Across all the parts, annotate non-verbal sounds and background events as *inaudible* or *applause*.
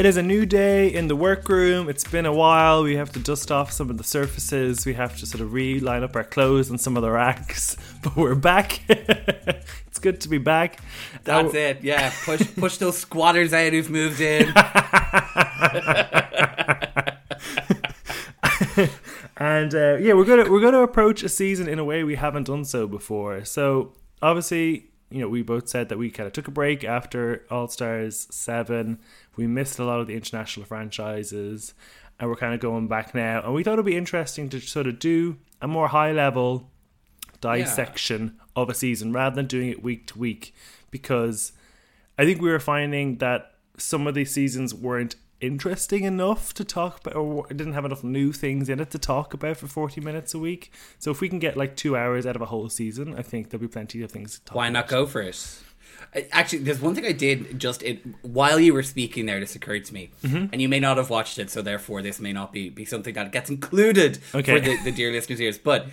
It is a new day in the workroom. It's been a while. We have to dust off some of the surfaces. We have to sort of re-line up our clothes on some of the racks. *laughs* But we're back. *laughs* it's good to be back. That's it. Yeah, push push those squatters out who've moved in. *laughs* and uh, yeah, we're gonna we're gonna approach a season in a way we haven't done so before. So obviously, you know, we both said that we kind of took a break after All Stars Seven. We missed a lot of the international franchises, and we're kind of going back now. And we thought it'd be interesting to sort of do a more high level dissection yeah. of a season rather than doing it week to week, because I think we were finding that some of these seasons weren't interesting enough to talk about or didn't have enough new things in it to talk about for 40 minutes a week so if we can get like two hours out of a whole season i think there'll be plenty of things to talk why about. not go for it Actually, there's one thing I did just it while you were speaking there. This occurred to me, mm-hmm. and you may not have watched it, so therefore this may not be be something that gets included okay. for the, the dear listeners' ears. But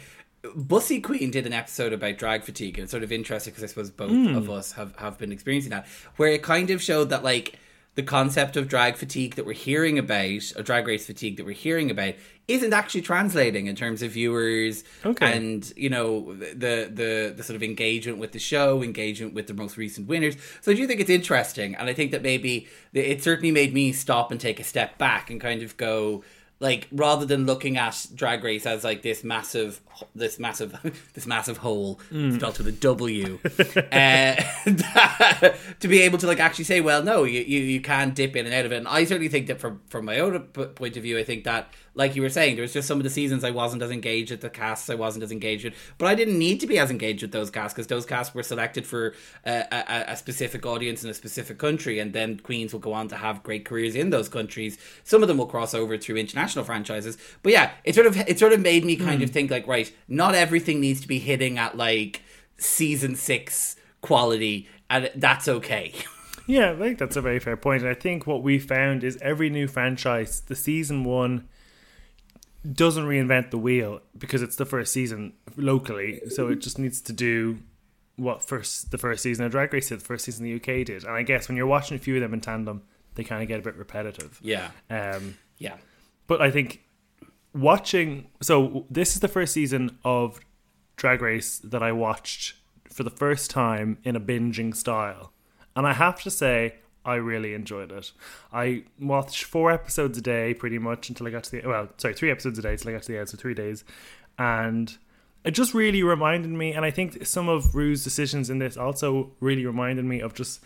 Bussy Queen did an episode about drag fatigue, and it's sort of interesting because I suppose both mm. of us have have been experiencing that, where it kind of showed that like the concept of drag fatigue that we're hearing about, or drag race fatigue that we're hearing about, isn't actually translating in terms of viewers okay. and you know the the the sort of engagement with the show, engagement with the most recent winners. So I do think it's interesting, and I think that maybe it certainly made me stop and take a step back and kind of go like rather than looking at drag race as like this massive this massive *laughs* this massive hole mm. spelled with a w *laughs* uh, *laughs* to be able to like actually say well no you, you you can dip in and out of it and i certainly think that from from my own point of view i think that like you were saying, there was just some of the seasons I wasn't as engaged with the casts I wasn't as engaged with, but I didn't need to be as engaged with those casts because those casts were selected for a, a, a, specific audience in a specific country, and then queens will go on to have great careers in those countries. Some of them will cross over through international franchises, but yeah, it sort of it sort of made me kind mm. of think like, right, not everything needs to be hitting at like season six quality, and that's okay. Yeah, I think that's a very fair point. And I think what we found is every new franchise, the season one doesn't reinvent the wheel because it's the first season locally, so it just needs to do what first the first season of Drag Race did, the first season the UK did. And I guess when you're watching a few of them in tandem, they kind of get a bit repetitive. Yeah. Um, yeah. But I think watching so this is the first season of Drag Race that I watched for the first time in a binging style. And I have to say, I really enjoyed it. I watched four episodes a day pretty much until I got to the well, sorry, three episodes a day until I got to the end, so three days, and it just really reminded me. And I think some of Ru's decisions in this also really reminded me of just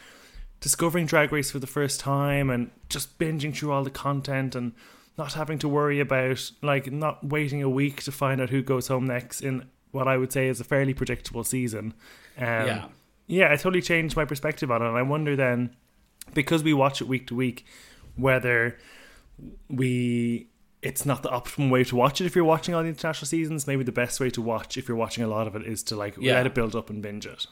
discovering Drag Race for the first time and just binging through all the content and not having to worry about like not waiting a week to find out who goes home next in what I would say is a fairly predictable season. Um, yeah. Yeah, it totally changed my perspective on it. And I wonder then because we watch it week to week, whether we it's not the optimal way to watch it if you're watching all the international seasons. Maybe the best way to watch if you're watching a lot of it is to like yeah. let it build up and binge it.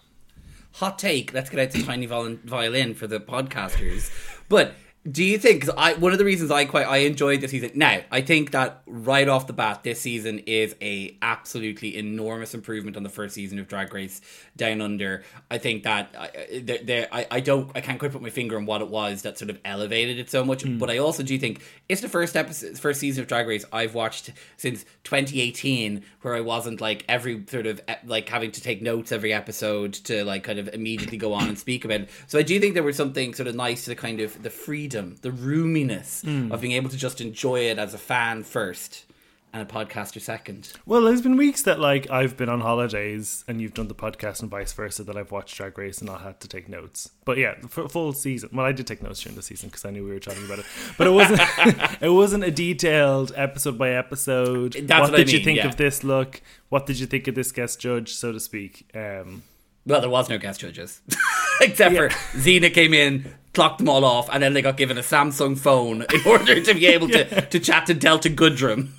Hot take. Let's get out the tiny violin for the podcasters. But do you think? Because I one of the reasons I quite I enjoyed this season. Now I think that right off the bat, this season is a absolutely enormous improvement on the first season of Drag Race Down Under. I think that I, there, there I, I don't I can't quite put my finger on what it was that sort of elevated it so much. Mm. But I also do think it's the first episode, first season of Drag Race I've watched since 2018, where I wasn't like every sort of like having to take notes every episode to like kind of immediately go on and speak about it. So I do think there was something sort of nice to the kind of the freedom freedom, the roominess mm. of being able to just enjoy it as a fan first and a podcaster second. Well, there's been weeks that like I've been on holidays and you've done the podcast and vice versa that I've watched Drag Race and not had to take notes. But yeah, for full season. Well, I did take notes during the season because I knew we were talking about it. But it wasn't. *laughs* *laughs* it wasn't a detailed episode by episode. That's what, what did I mean, you think yeah. of this look? What did you think of this guest judge, so to speak? Um, well, there was no guest judges. *laughs* Except yeah. for Xena came in, clocked them all off, and then they got given a Samsung phone in order to be able *laughs* yeah. to, to chat to Delta Goodrem.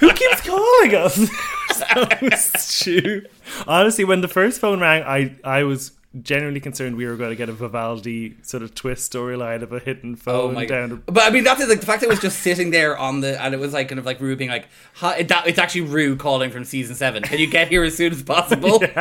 Who keeps calling us? *laughs* so Stu. Honestly, when the first phone rang, I, I was genuinely concerned we were going to get a Vivaldi sort of twist storyline of a hidden phone Oh my down. god! But I mean, that's like the fact that it was just sitting there on the, and it was like kind of like Ru being like, Hi, that, "It's actually Ru calling from season seven. Can you get here as soon as possible?" *laughs*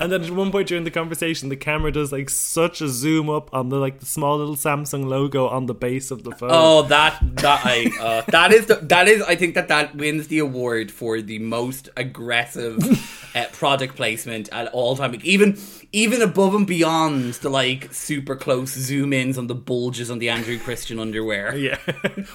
And then at one point during the conversation, the camera does like such a zoom up on the like the small little Samsung logo on the base of the phone. Oh, that that I uh, that is the, that is I think that that wins the award for the most aggressive *laughs* uh, product placement at all time. Like, even even above and beyond the like super close zoom ins on the bulges on the Andrew Christian underwear. *laughs* Yeah.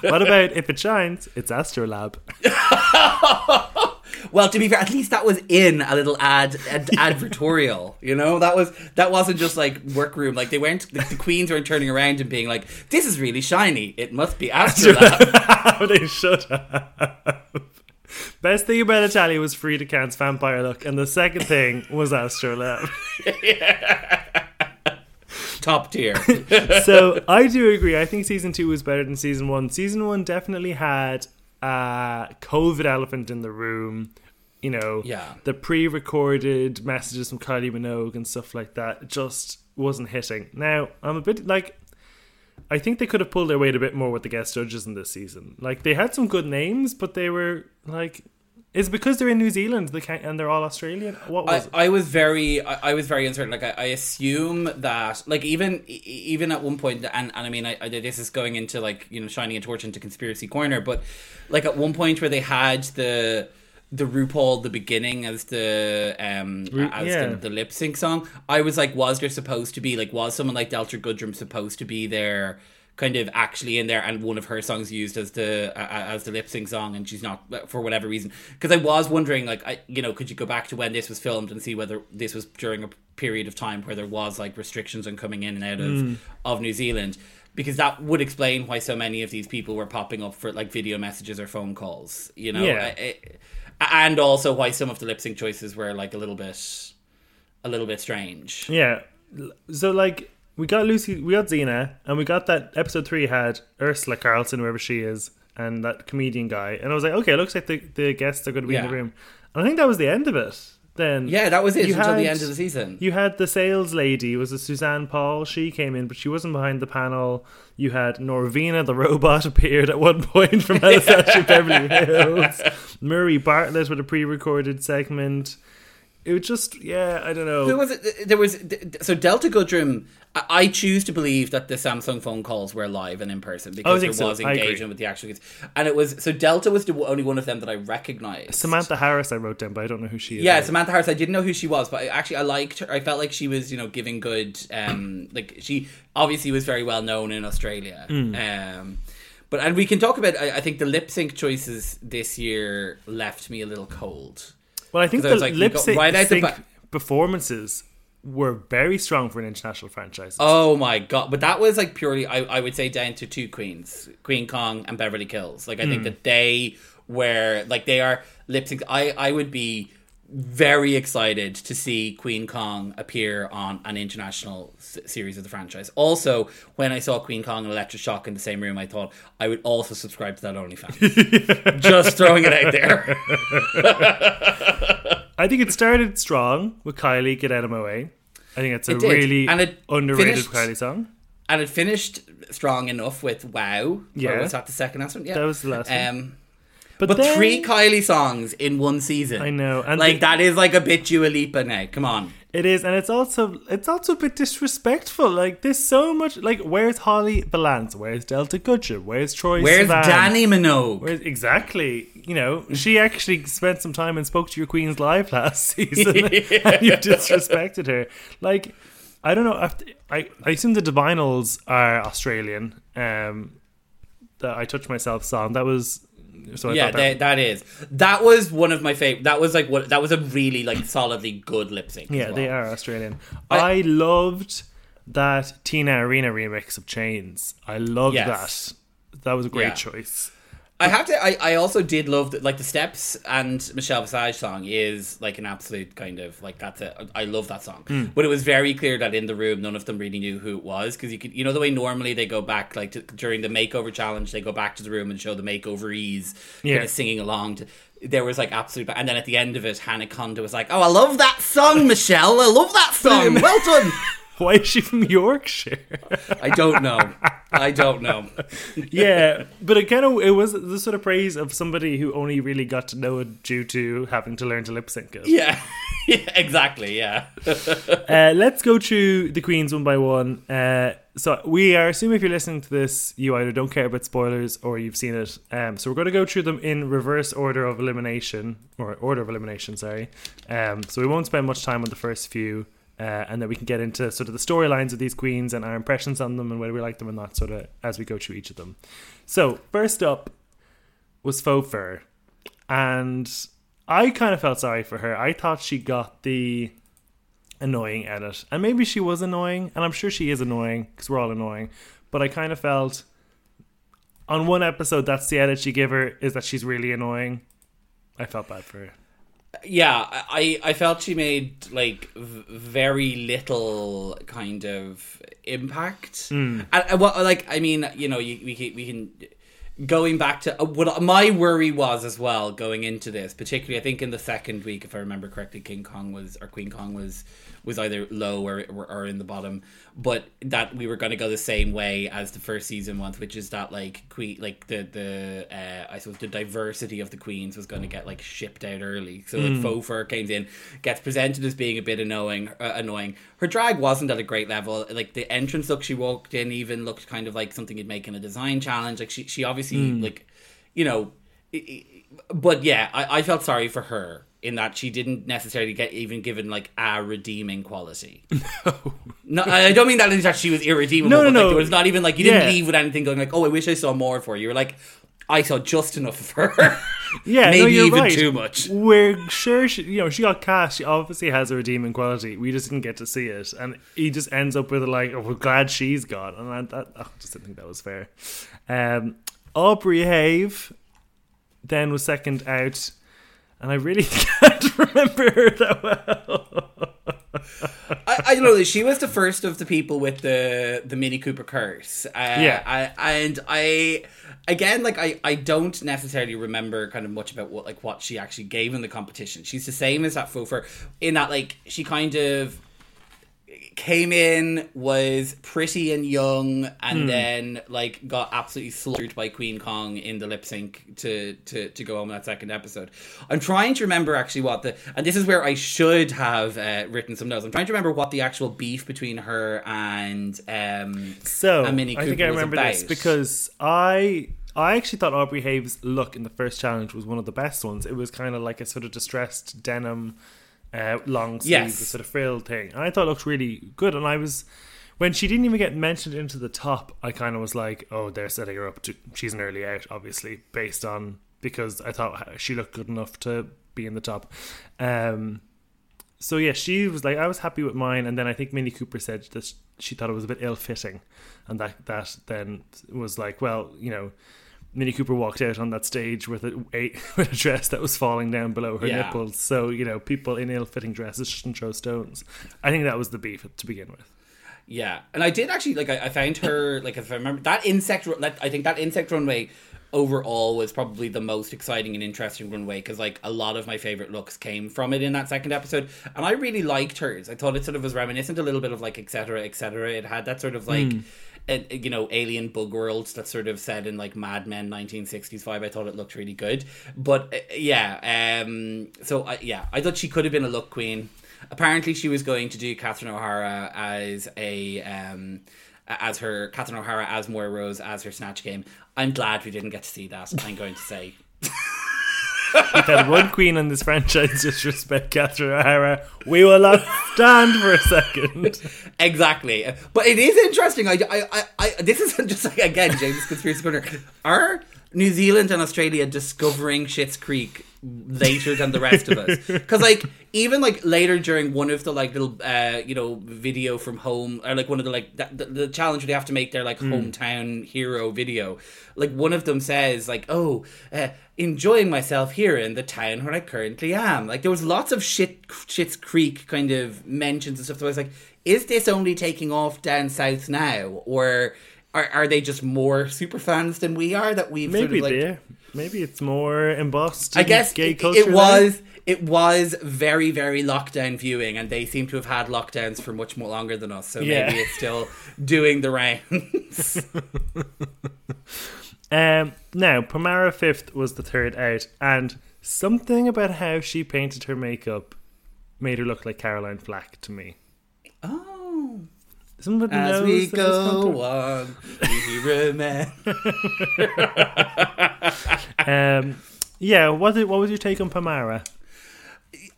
what about if it shines? It's Astrolab. *laughs* Well, to be fair, at least that was in a little ad, ad *laughs* advertorial. You know, that was that wasn't just like workroom. Like they weren't the, the queens weren't turning around and being like, "This is really shiny. It must be Astrolab." they should have. Best thing about Italia was Farida Kant's vampire look, and the second thing was Astrolab. *laughs* Top tier. *laughs* so I do agree. I think season two was better than season one. Season one definitely had a COVID elephant in the room. You know, Yeah. the pre-recorded messages from Kylie Minogue and stuff like that just wasn't hitting. Now I'm a bit like. I think they could have pulled their weight a bit more with the guest judges in this season. Like they had some good names, but they were like, is because they're in New Zealand they can't, and they're all Australian. What I, was it? I was very I, I was very uncertain like I, I assume that like even even at one point and, and I mean I, I this is going into like you know shining a torch into conspiracy corner but like at one point where they had the the RuPaul the beginning as the um Ru- as yeah. the, the lip sync song I was like was there supposed to be like was someone like Delta Goodrem supposed to be there kind of actually in there and one of her songs used as the uh, as the lip sync song and she's not for whatever reason because I was wondering like I you know could you go back to when this was filmed and see whether this was during a period of time where there was like restrictions on coming in and out of of New Zealand because that would explain why so many of these people were popping up for like video messages or phone calls you know Yeah. I- I- and also why some of the lip sync choices were like a little bit a little bit strange Yeah. So like we got Lucy, we got Xena, and we got that episode three had Urzila Carlson, wherever she is, and that comedian guy. And I was like, okay, it looks like the, the guests are going to be in the room. And I think that was the end of it. Then yeah that was it You until the end of the season You had the sales lady, was it Suzanne Paul? She came in, but she wasn't behind the panel. You had Norvina, the robot, *laughs* appeared at one point from Ashley Beverly Hills. *laughs* Murray Bartlett with a pre-recorded segment. It was just, yeah, I don't know. Who was it? There was so Delta Goodrem. I choose to believe that the Samsung phone calls were live and in person Oh, because there was agree. engagement with the actual kids, and it was so Delta was the only one of them that I recognized. Samantha Harris, I wrote down, but I don't know who she is. Yeah, Samantha Harris. I didn't know who she was, but I, actually I liked her. I felt like she was, you know, giving good. Um, *clears throat* like she obviously was very well known in Australia. Hmm. Um, but and we can talk about. I, I think the lip sync choices this year left me a little cold. Well, I think the was like, lip sync right ba- performances were very strong for an international franchise. Oh my god! But that was like purely, I, I would say, down to two queens, Kween Kong and Beverly Kills. Like I think mm. that they were like they are lip sync. I I would be very excited to see Kween Kong appear on an international s- series of the franchise. Also, when I saw Kween Kong and Elektra Shock in the same room, I thought I would also subscribe to that OnlyFans. *laughs* Just throwing it out there. *laughs* I think it started strong with Kylie Get Out of My Way. I think it's a It really And it underrated finished- Kylie song. And it finished strong enough with Wow. Yeah. Was that the second last one? Yeah. That was the last one. Um, But, But then- three Kylie songs in one season. I know, and like the- that is like a bit Dua Lipa now. Come on. It is, and it's also it's also a bit disrespectful. Like there's so much. Like where's Holly Valance? Where's Delta Goodrem? Where's Troy? Where's Sivan? Dannii Minogue? Where's, exactly. You know, she actually spent some time and spoke to your Queen's live last *laughs* season, and *laughs* you disrespected her. Like, I don't know. I, I, I assume the Divinyls are Australian. Um, the I touch myself song that was. So I yeah, thought they, that, that is. That was one of my favorite. That was like what. That was a really like solidly good lip sync. yeah, well. they are Australian. I- I, loved that Tina Arena remix of Chains. I loved Yes. that. That was a great Yeah. choice. I have to. I, I also did love that. Like the steps and Michelle Visage song is like an absolute kind of like that's it. I love that song. Mm. But it was very clear that in the room, none of them really knew who it was because you could, you know, the way normally they go back like to, during the makeover challenge, they go back to the room and show the makeover ease, Yeah. kind of singing along to. There was like absolute, and then at the end of it, Hannah Conda was like, "Oh, I love that song, Michelle. I love that song. *laughs* Well done." Why is she from Yorkshire? I don't know. *laughs* I don't know. *laughs* yeah, but it kind of it was the sort of praise of somebody who only really got to know it due to having to learn to lip sync it. Yeah, *laughs* yeah, exactly. Yeah. *laughs* Uh, let's go through the queens one by one. Uh, so we are assuming if you're listening to this, you either don't care about spoilers or you've seen it. Um, so we're going to go through them in reverse order of elimination or order of elimination. Sorry. Um, so we won't spend much time on the first few. Uh, and then we can get into sort of the storylines of these queens and our impressions on them and whether we like them or not, sort of as we go through each of them. So first up was Faux and I kind of felt sorry for her. I thought she got the annoying edit, and maybe she was annoying, and I'm sure she is annoying because we're all annoying. But I kind of felt on one episode that's the edit she gave her is that she's really annoying. I felt bad for her. Yeah i i felt she made like v- very little kind of impact. And, and what like i mean you know you, we can we can going back to uh, what my worry was as well going into this particularly i think in the second week if i remember correctly king kong was or queen kong was was either low or, or, or in the bottom. But that we were going to go the same way as the first season was which is that like queen like the the uh, i suppose the diversity of the queens was going to get like shipped out early. So like faux fur came in gets presented as being a bit annoying uh, annoying. Her drag wasn't at a great level. Like the entrance look she walked in even looked kind of like something you'd make in a design challenge. Like she, she obviously like you know i- i- but yeah I, I felt sorry for her in that she didn't necessarily get even given like a redeeming quality *laughs* no i don't mean that in that she was irredeemable No, no, but, like, no. it was not even like you didn't Yeah. leave with anything going like oh i wish i saw more for you you were like i saw just enough of her *laughs* Yeah, maybe no, even right. too much We're sure, she, you know, she got cast. She obviously has a redeeming quality. We just didn't get to see it, and he just ends up with like, "Oh, we're glad she's gone," and I, that, I just didn't think that was fair. Um, Aubrey Haive then was second out, and I really *laughs* can't remember her that well. I, I don't know. She was the first of the people with the the Minnie Cooper curse. Uh, Yeah. I, and I again like I, I don't necessarily remember kind of much about what like what she actually gave in the competition. She's the same as that Faux Fur in that like she kind of came in was pretty and young and then like got absolutely slaughtered by Kween Kong in the lip sync to, to to go home that second episode. I'm trying to remember actually what the and this is where I should have uh, written some notes. I'm trying to remember what the actual beef between her and um So and Minnie I think I remember this because I I actually thought Aubrey Haive's look in the first challenge was one of the best ones. It was kind of like a sort of distressed denim, uh, long sleeve, Yes. sort of frilled thing, and I thought it looked really good. And I was when she didn't even get mentioned into the top, I kind of was like, oh, they're setting her up to she's an early out, obviously based on because I thought she looked good enough to be in the top. Um, so yeah, she was like, I was happy with mine, and then I think Minnie Cooper said that she thought it was a bit ill-fitting, and that that then was like, well, you know, Minnie Cooper walked out on that stage with a, a *laughs* with a dress that was falling down below her Yeah. nipples, so you know, people in ill-fitting dresses shouldn't throw stones. I think that was the beef to begin with. Yeah, and I did actually like. I, I found her like if I remember that insect. I think that insect runway overall was probably the most exciting and interesting runway because like a lot of my favorite looks came from it in that second episode, and I really liked hers. I thought it sort of was reminiscent a little bit of like Etcetera Etcetera It had that sort of like. a, you know, alien bug worlds that sort of set in like Mad Men 1960s vibe. I thought it looked really good, but uh, yeah. Um, so yeah, I thought she could have been a look queen. Apparently, she was going to do Catherine O'Hara as a um, as her Catherine O'Hara as Moira Rose as her snatch game. I'm glad we didn't get to see that. I'm going to say. *laughs* We've had one queen in this franchise *laughs* disrespect Catherine O'Hara. We will not stand for a second. Exactly, but it is interesting. I, I, I, I this is just like again James conspiracy corner. Are New Zealand and Australia discovering Schitt's Creek later than the rest of us *laughs* because like even like later during one of the like little uh you know video from home or like one of the like the, the challenge they have to make their like mm. hometown hero video like one of them says like oh uh, enjoying myself here in the town where i currently am like there was lots of shit shit's creek kind of mentions and stuff so i was like is this only taking off down south now or are, are they just more super fans than we are that we've maybe sort of like, maybe it's more embossed. I guess gay it, it was it was very very lockdown viewing, and they seem to have had lockdowns for much more longer than us. So yeah. maybe it's still *laughs* doing the rounds. *laughs* um, now Pomara fifth was the third out, and something about how she painted her makeup made her look like Caroline Flack to me. Oh. Somebody As we go on, we remember. *laughs* um, yeah, what what was your take on Pomara?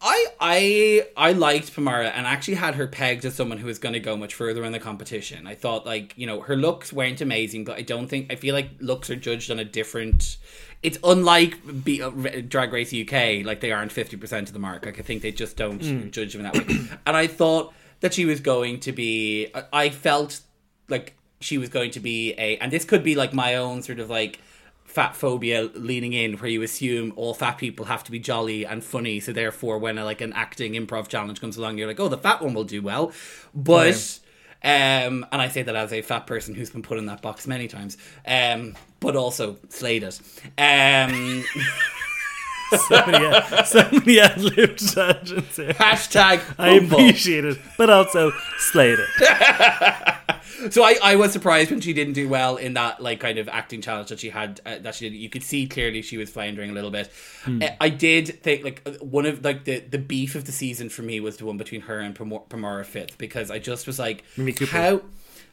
I I I liked Pomara and actually had her pegged as someone who was going to go much further in the competition. I thought like you know her looks weren't amazing, but I don't think I feel like looks are judged on a different. It's unlike be, uh, Drag Race UK, like they aren't fifty percent of the mark. Like I think they just don't mm. judge them that way. and I thought that she was going to be. I felt like she was going to be a, and this could be like my own sort of like fat phobia leaning in where you assume all fat people have to be jolly and funny so therefore when a, like an acting improv challenge comes along you're like oh the fat one will do well but um and i say that as a fat person who's been put in that box many times um but also slayed it um *laughs* so many, so many ad-lib tangents here. Hashtag I appreciate it, but also slayed it. *laughs* so I, I was surprised when she didn't do well in that like kind of acting challenge that she had uh, that she did. You could see clearly she was floundering a little bit. Hmm. Uh, I did think like uh, one of like the the beef of the season for me was the one between her and Pomara Fifth because I just was like how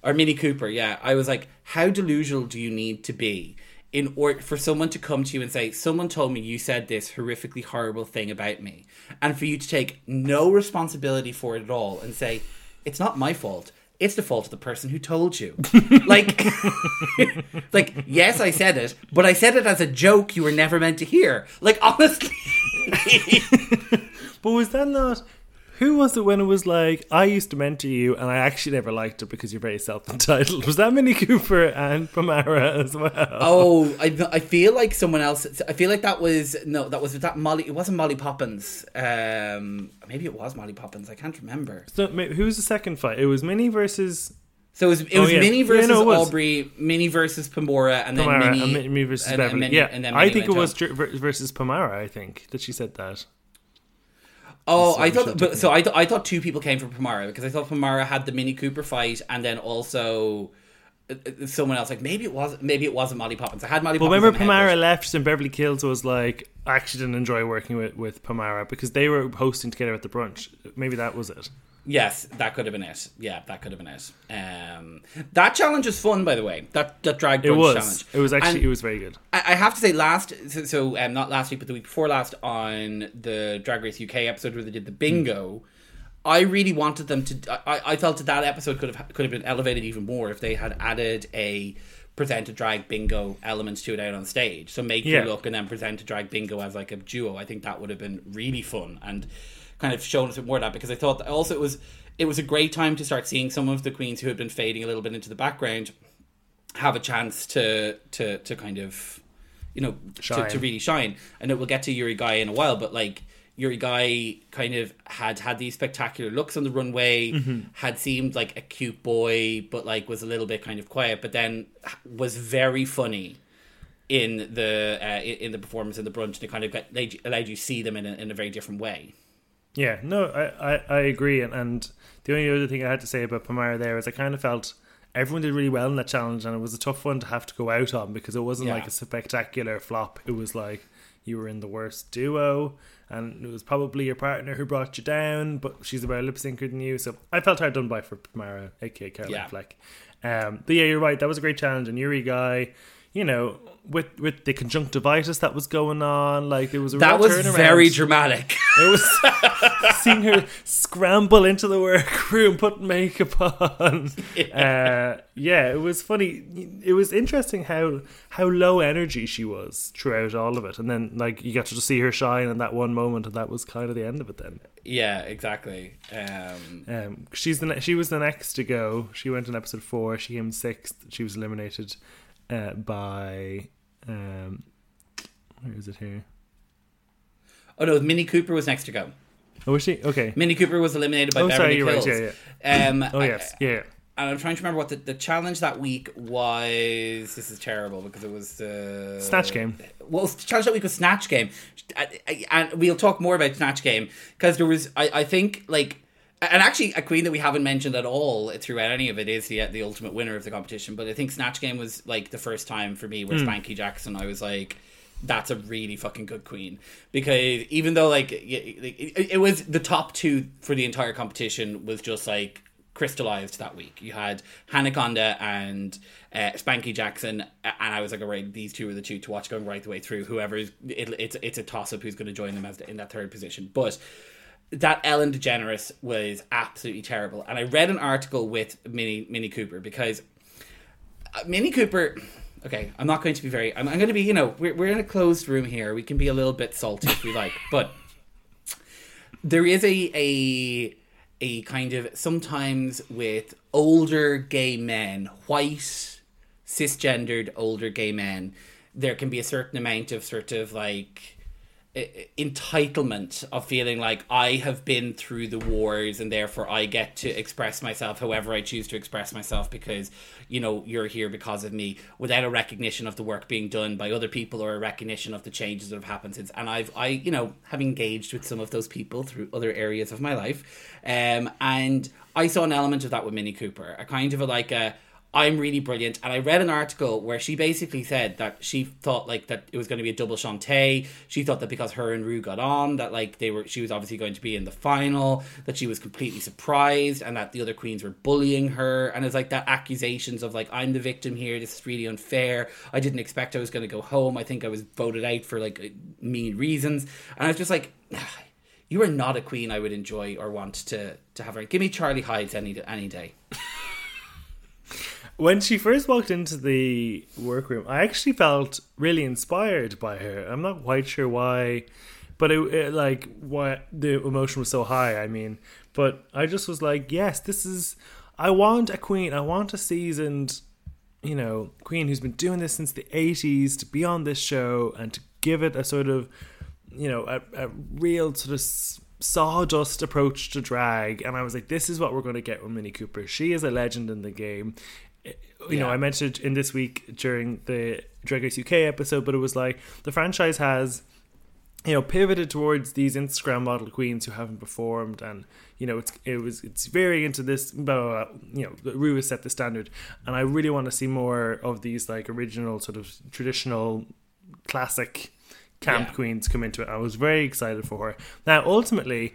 or Minnie Cooper, yeah. I was like, how delusional do you need to be in order for someone to come to you and say, Someone told me you said this horrifically horrible thing about me, and for you to take no responsibility for it at all and say, It's not my fault. It's the fault of the person who told you. *laughs* like, *laughs* like, yes, I said it, but I said it as a joke you were never meant to hear. Like, honestly. *laughs* but was that not who was it when it was like, I used to mentor you and I actually never liked it because you're very self entitled? *laughs* Was that Minnie Cooper and Pomara as well? Oh, I, I feel like someone else. I feel like that was, no, that was that Molly. It wasn't Molly Poppinz. Um, maybe it was Molly Poppinz. I can't remember. So who was the second fight? It was Minnie versus. So it was, it was oh, yeah. Minnie versus yeah, no, Aubrey, Minnie versus Pomara, and Pomara, then Minnie, and Minnie versus and Beverly. Minnie, yeah, and then I think it was versus Pomara. I think that she said that. Oh, I thought, but so I, th- I thought two people came from Pomara because I thought Pomara had the Minnie Cooper fight and then also uh, uh, someone else. Like maybe it was maybe it wasn't Molly Poppinz. I had Molly. Well, Poppinz remember Pomara left and Beverly Kills was like I actually didn't enjoy working with with Pomara because they were hosting together at the brunch. Maybe that was it. Yes, that could have been it. Yeah, that could have been it. Um, that challenge was fun, by the way. That that drag brunch it was. challenge. It was actually and it was very good. I, I have to say, last so, so um, not last week, but the week before last on the Drag Race UK episode where they did the bingo. Mm. I really wanted them to. I, I felt that that episode could have could have been elevated even more if they had added a present a drag bingo elements to it out on stage. So make yeah. you look and then present a drag bingo as like a duo. I think that would have been really fun and kind of shown us a bit more of that because I thought that also it was it was a great time to start seeing some of the queens who had been fading a little bit into the background have a chance to to to kind of you know to, to, really shine. And it will get to Yuri Guaii in a while, but like Yuri Guaii kind of had had these spectacular looks on the runway, mm-hmm. had seemed like a cute boy, but like was a little bit kind of quiet, but then was very funny in the uh, in the performance in the brunch. And it kind of got, allowed you to see them in a, in a very different way. Yeah, no, I, I, I agree. And, and the only other thing I had to say about Pomara there is I kind of felt everyone did really well in that challenge, and it was a tough one to have to go out on because it wasn't yeah. like a spectacular flop. It was like you were in the worst duo, and it was probably your partner who brought you down, but she's a better lip syncer than you. So I felt hard done by for Pomara, aka Caroline yeah. Fleck. Um, but yeah, you're right. That was a great challenge, and Yuri Guaii you know, with with the conjunctivitis that was going on, like there was a that was turnaround. very dramatic. It was *laughs* seeing her scramble into the workroom, put makeup on. Yeah. Uh, yeah, it was funny. It was interesting how how low energy she was throughout all of it, and then like you got to just see her shine in that one moment, and that was kind of the end of it. Then. Yeah, exactly. Um, um, she's the ne- she was the next to go. She went in episode four. She came sixth. She was eliminated uh, by um, where is it here? Oh no, Minnie Cooper was next to go. Oh, was she? Okay. Minnie Cooper was eliminated by oh, Beverly sorry, Hills. Right, yeah, yeah. Um, oh yes, I, yeah. And I'm trying to remember what the, the challenge that week was. This is terrible because it was the Snatch Game. Well, the challenge that week was Snatch Game, and we'll talk more about Snatch Game because there was, I, I think, like and actually a queen that we haven't mentioned at all throughout any of it is the the ultimate winner of the competition. But I think Snatch Game was like the first time for me where mm. Spankie Jackson, I was like, that's a really fucking good queen because even though like it, it was the top two for the entire competition was just like crystallized that week. You had Hannah Conda and uh, Spankie Jackson, and I was like, all right, these two are the two to watch going right the way through. Whoever's it, it's it's a toss up who's going to join them as the, in that third position, but that Ellen DeGeneres was absolutely terrible. And I read an article with Mini Minnie Cooper because uh, Minnie Cooper. Okay, I'm not going to be very. I'm, I'm going to be. You know, we're we're in a closed room here. We can be a little bit salty if we like, but there is a a a kind of sometimes with older gay men, white, cisgendered older gay men, there can be a certain amount of sort of like entitlement of feeling like I have been through the wars and therefore I get to express myself however I choose to express myself because you know you're here because of me without a recognition of the work being done by other people or a recognition of the changes that have happened since. And I've I you know have engaged with some of those people through other areas of my life. Um, and I saw an element of that with Minnie Cooper a kind of a like a I'm really brilliant. And I read an article where she basically said that she thought like that it was going to be a double Shantay. She thought that because her and Ru got on, that like they were, she was obviously going to be in the final. That she was completely surprised, and that the other queens were bullying her. And it's like that accusations of like I'm the victim here. This is really unfair. I didn't expect I was going to go home. I think I was voted out for like mean reasons. And I was just like. *sighs* You are not a queen I would enjoy or want to to have her. Give me Charlie Hides any any day. *laughs* when she first walked into the workroom, I actually felt really inspired by her. I'm not quite sure why, but it, it, like why the emotion was so high. I mean, but I just was like, yes, this is. I want a queen. I want a seasoned, you know, queen who's been doing this since the '80s to be on this show and to give it a sort of, you know, a, a real sort of sawdust approach to drag and i was like this is what we're going to get with mini cooper she is a legend in the game you yeah. know, I mentioned in this week during the Drag Race UK episode, but it was like the franchise has, you know, pivoted towards these Instagram model queens who haven't performed, and you know, it's it was it's very into this. Blah, blah, blah, you know, Ru has set the standard, and I really want to see more of these like original sort of traditional, classic camp yeah. queens come into it. I was very excited for her. Now, ultimately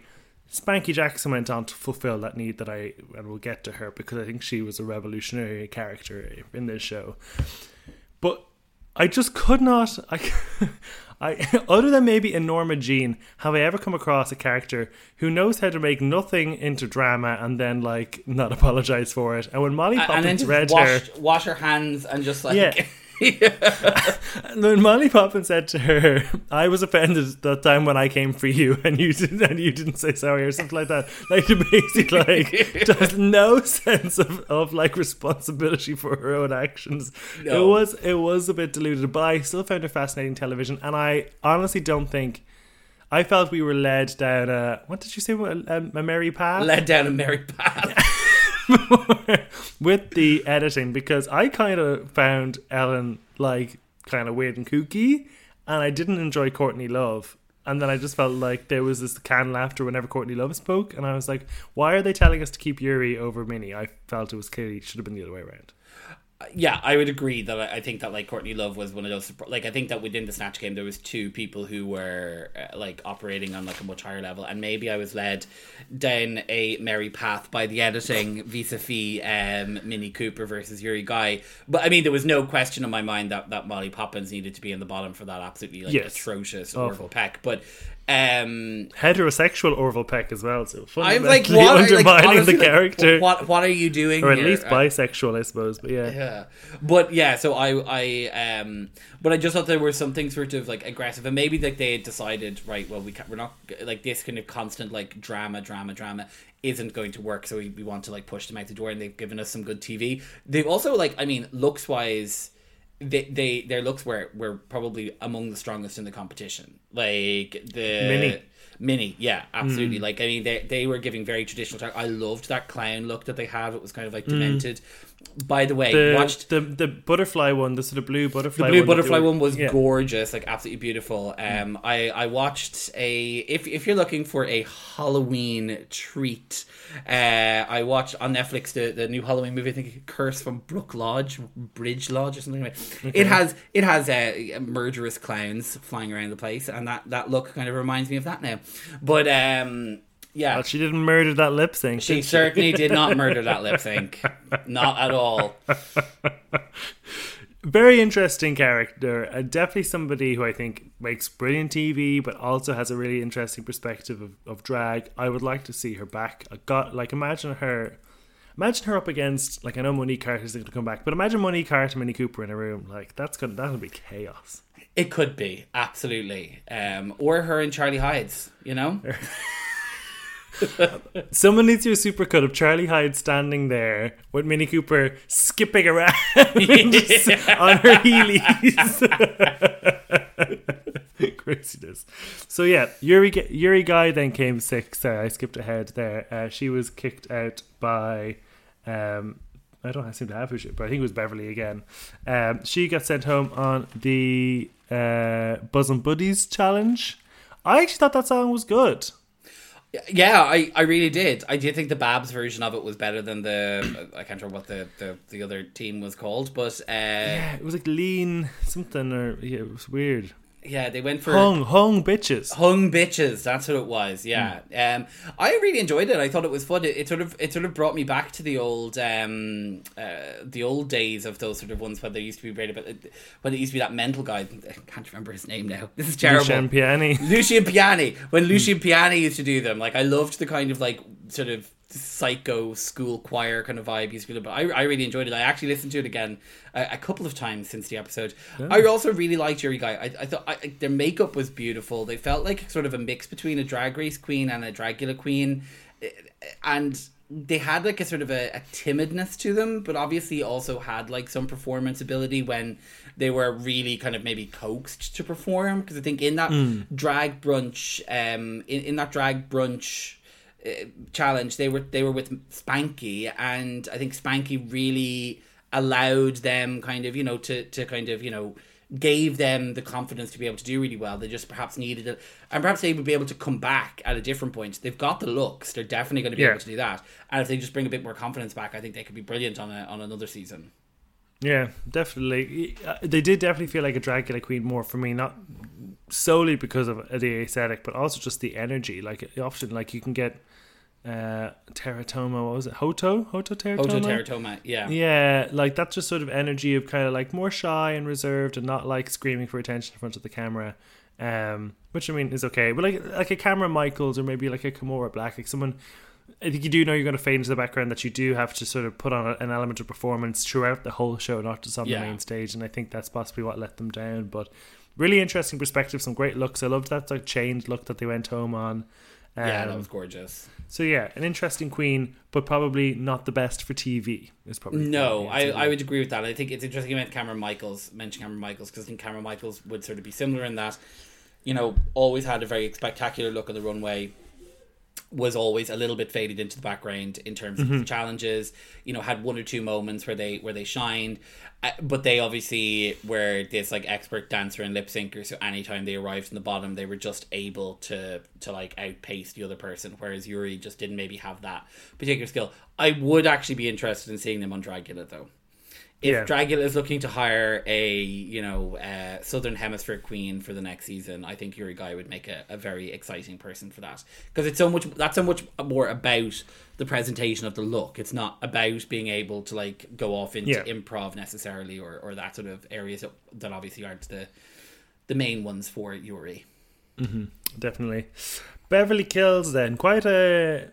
Spankie Jackson went on to fulfill that need that I and we'll get to her because I think she was a revolutionary character in this show. But I just could not I *laughs* I *laughs* other than maybe in Norma Jean, have I ever come across a character who knows how to make nothing into drama and then like not *laughs* apologize for it? And when Molly Poppinz read wash, her wash her hands and just like yeah. *laughs* and when Molly Poppins said to her, "I was offended that time when I came for you, *laughs* and you didn't, and you didn't say sorry or something like that," like basically like *laughs* does no sense of, of like responsibility for her own actions. No. It was it was a bit deluded, but I still found her fascinating television, and I honestly don't think. I felt we were led down a what did you say a, um, a merry path? Led down a merry path. *laughs* with the editing because I kind of found Ellen like kind of weird and kooky, and I didn't enjoy Courtney Love. And then I just felt like there was this canned laughter whenever Courtney Love spoke, and I was like, "Why are they telling us to keep Yuri over Minnie?" I felt it was clearly should have been the other way around yeah, I would agree that I, think that like Courtney Love was one of those like I think that within the snatch game there was two people who were uh, like operating on like a much higher level, and maybe I was led down a merry path by the editing vis-a-vis um, Minnie Cooper versus Yuri Guaii. But I mean, there was no question in my mind that that Molly Poppinz needed to be in the bottom for that absolutely like yes. atrocious Orville Peck. But Um, Heterosexual Orville Peck as well, so I'm like, what? undermining like, honestly, the like, character, what what are you doing? or at here? least Uh, bisexual, I suppose. But yeah, yeah but yeah so i i um but i just thought there was something sort of like aggressive and maybe like they had decided right well we can't, we're not like this kind of constant like drama drama drama isn't going to work so we, we want to like push them out the door and they've given us some good tv they've also like i mean looks wise they, they their looks were were probably among the strongest in the competition like the Minnie. Minnie, yeah, absolutely. Hmm. Like, I mean, they they were giving very traditional. Talk. I loved that clown look that they had. It was kind of like hmm. demented. By the way, the, watched the the butterfly one, the sort of blue butterfly. the blue one butterfly one was yeah. gorgeous, like absolutely beautiful. Um, I I watched a if if you're looking for a Halloween treat, uh, I watched on Netflix the, the new Halloween movie. I think Curse from Brook Lodge, Bridge Lodge, or something like that. It has it has uh, murderous clowns flying around the place, and that that look kind of reminds me of that now. But um, yeah, Well, she didn't murder that lip sync. she did certainly did not *laughs* murder that lip sync, not at all. *laughs* very interesting character. Uh, definitely somebody who i think makes brilliant tv but also has a really interesting perspective of, of drag. I would like to see her back. I got like imagine her imagine her up against like i know monique carter's going to come back but imagine monique carter and minnie cooper in a room. Like that's gonna that'll be chaos. It could be. Absolutely, um, or her and Charlie Hides, You know, *laughs* *laughs* someone needs to do a super-cut of charlie hyde standing there with minnie cooper skipping around *laughs* on her heelys *laughs* craziness. So yeah, Yuri Yuri Guaii then came sixth. Sorry, I skipped ahead there. Uh, she was kicked out by. Um, I don't seem to have who she, but I think it was Beverly again. Um, she got sent home on the uh, Bosom Buddies challenge. I actually thought that song was good. Yeah, I, I really did. I did think the Babs version of it was better than the I can't remember what the, the, the other team was called, but uh, yeah. It was like lean something or yeah, it was weird. They went for Hung hung bitches. Hung bitches, that's what it was. Yeah, um, I really enjoyed it. I thought it was fun. It, it sort of it sort of brought me back to the old um, uh, the old days of those sort of ones where there used to be rated, but when it used to be that mental guy. I can't remember his name now. *laughs* This is terrible. Lucian Piane. Lucian Piane. When Lucian Piane used to do them, like I loved the kind of like sort of psycho school choir kind of vibe used to. But I, I really enjoyed it. I actually listened to it again a, a couple of times since the episode. I also really liked Yuri Guaii. I, I thought I, their makeup was beautiful. They felt like sort of a mix between a drag race queen and a Dragula queen, and they had like a sort of a, a timidness to them, but obviously also had like some performance ability when they were really kind of maybe coaxed to perform. Because I think in that drag brunch, um, in, in that drag brunch challenge, they were they were with Spankie, and I think Spankie really allowed them kind of you know to to kind of you know gave them the confidence to be able to do really well. They just perhaps needed it, and perhaps they would be able to come back at a different point. They've got the looks; they're definitely going to be Yeah. able to do that. And if they just bring a bit more confidence back, I think they could be brilliant on a, on another season. Yeah, definitely. Uh, They did definitely feel like a Dragula Queen more for me, not solely because of the aesthetic, but also just the energy. Like often, like you can get uh Teratoma. What was it? Hoto, Hoso Terra Toma. Oto Teratoma, yeah. Yeah, like that's just sort of energy of kind of like more shy and reserved and not like screaming for attention in front of the camera. Um, which I mean is okay, but like like a Cameron Michaels or maybe like a Kimora Blac, like someone. I think you do know you're going to fade into the background that you do have to sort of put on an element of performance throughout the whole show, not just on Yeah. the main stage. And I think that's possibly what let them down. But really interesting perspective, some great looks. I loved that like changed look that they went home on. Um, yeah, that was gorgeous. So yeah, an interesting queen, but probably not the best for TV. Is probably No, I. I would agree with that. I think it's interesting you meant Cameron Michaels, mentioned Cameron Michaels, because I think Cameron Michaels would sort of be similar in that, you know, always had a very spectacular look on the runway, was always a little bit faded into the background in terms of the challenges. You know, had one or two moments where they where they shined, uh, but they obviously were this like expert dancer and lip syncer. So anytime they arrived in the bottom, they were just able to to like outpace the other person. Whereas Yuri just didn't maybe have that particular skill. I would actually be interested in seeing them on Dragula though if Yeah. Dragula is looking to hire a you know uh, Southern Hemisphere queen for the next season, I think Yuri Guaii would make a, a very exciting person for that because it's so much that's so much more about the presentation of the look. It's not about being able to like go off into Yeah. improv necessarily or, or that sort of areas that, that obviously aren't the the main ones for Yuri. Mm-hmm, definitely. Beverly Kills then quite a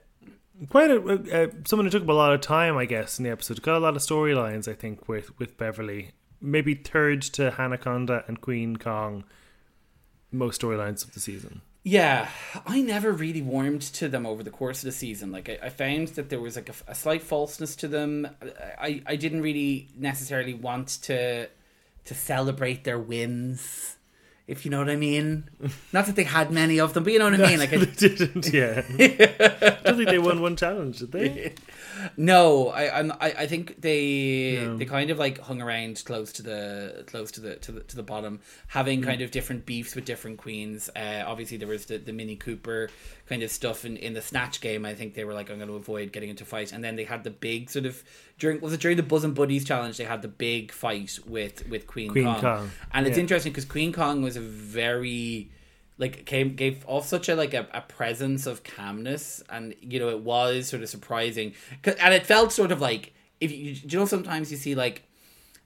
quite a, someone who took up a lot of time, I guess, in the episode. Got a lot of storylines, I think, with with Beverly. Maybe third to Hannah Conda and Kween Kong. Most storylines of the season. Yeah, I never really warmed to them over the course of the season. Like I, I found that there was like a, a, slight falseness to them. I, I didn't really necessarily want to to celebrate their wins if you know what I mean. Not that they had many of them, but you know what I mean. Like *laughs* I they didn't. Yeah, I *laughs* don't think they won one challenge, did they? No, I I I think they no. they kind of like hung around close to the close to the to the, to the bottom, having mm. kind of different beefs with different queens. Uh, obviously, there was the, the Minnie Cooper kind of stuff in, in the snatch game. I think they were like, I'm going to avoid getting into fight, and then they had the big sort of during was it during the Bosom Buddies challenge? They had the big fight with with Queen, Kween Kong. Kong. and it's yeah. interesting because Kween Kong was a very like came gave off such a like a, a presence of calmness and you know it was sort of surprising and it felt sort of like if you, you know sometimes you see like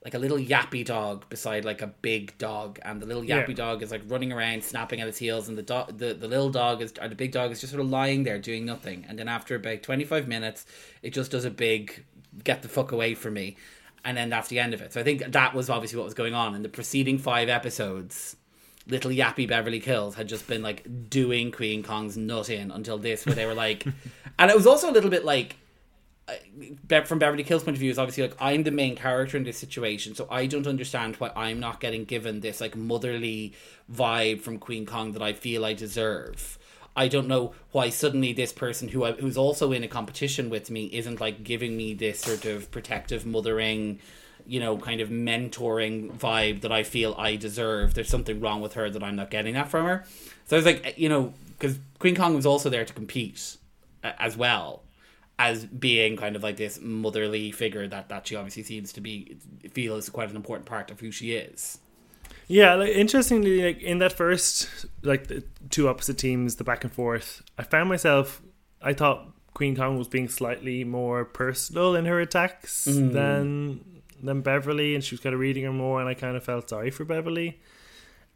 like a little yappy dog beside like a big dog and the little yappy yeah. dog is like running around snapping at its heels and the dog the, the little dog is or the big dog is just sort of lying there doing nothing and then after about 25 minutes it just does a big get the fuck away from me and then that's the end of it so i think that was obviously what was going on in the preceding five episodes little yappy Beverly Kills had just been like doing Kween Kong's nut in until this, where they were like, *laughs* and it was also a little bit like. Uh, from Beverly Kills' point of view, is obviously like I'm the main character in this situation, so I don't understand why I'm not getting given this like motherly vibe from Kween Kong that I feel I deserve. I don't know why suddenly this person who I, who's also in a competition with me isn't like giving me this sort of protective mothering you know, kind of mentoring vibe that I feel I deserve. There's something wrong with her that I'm not getting that from her. So I was like, you know, because Kween Kong was also there to compete as well as being kind of like this motherly figure that that she obviously seems to be feel is quite an important part of who she is. Yeah, like, interestingly, like in that first like the two opposite teams, the back and forth, I found myself. I thought Kween Kong was being slightly more personal in her attacks mm. than than Beverly, and she was kind of reading her more, and I kind of felt sorry for Beverly.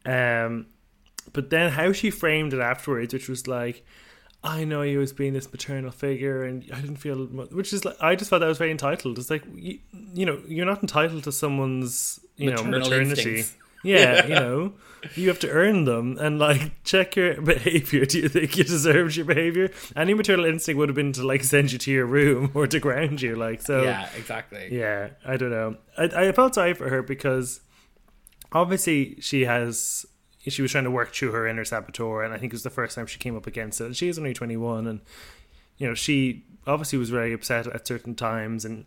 Um, but then how she framed it afterwards, which was like, I know you as being this maternal figure, and I didn't feel, which is like, I just thought that was very entitled. It's like, you, you know, you're not entitled to someone's, you maternal know, maternity. Instincts. Yeah, you know, you have to earn them and like check your behavior. *laughs* Do you think you deserved your behavior? Any maternal instinct would have been to like send you to your room *laughs* or to ground you. Like so. Yeah, exactly. Yeah, I don't know. I I felt sorry for her because obviously she has she was trying to work through her inner saboteur, and I think it was the first time she came up against it. And she is only twenty one, and you know she obviously was very upset at certain times, and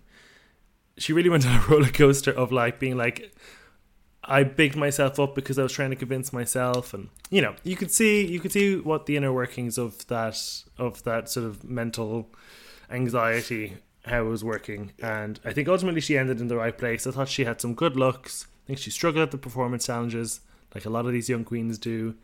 she really went on a *laughs* roller coaster of like being like I bigged myself up because I was trying to convince myself, and you know, you could see you could see what the inner workings of that of that sort of mental anxiety how it was working, and I think ultimately she ended in the right place. I thought she had some good looks. I think she struggled at the performance challenges, like a lot of these young queens do,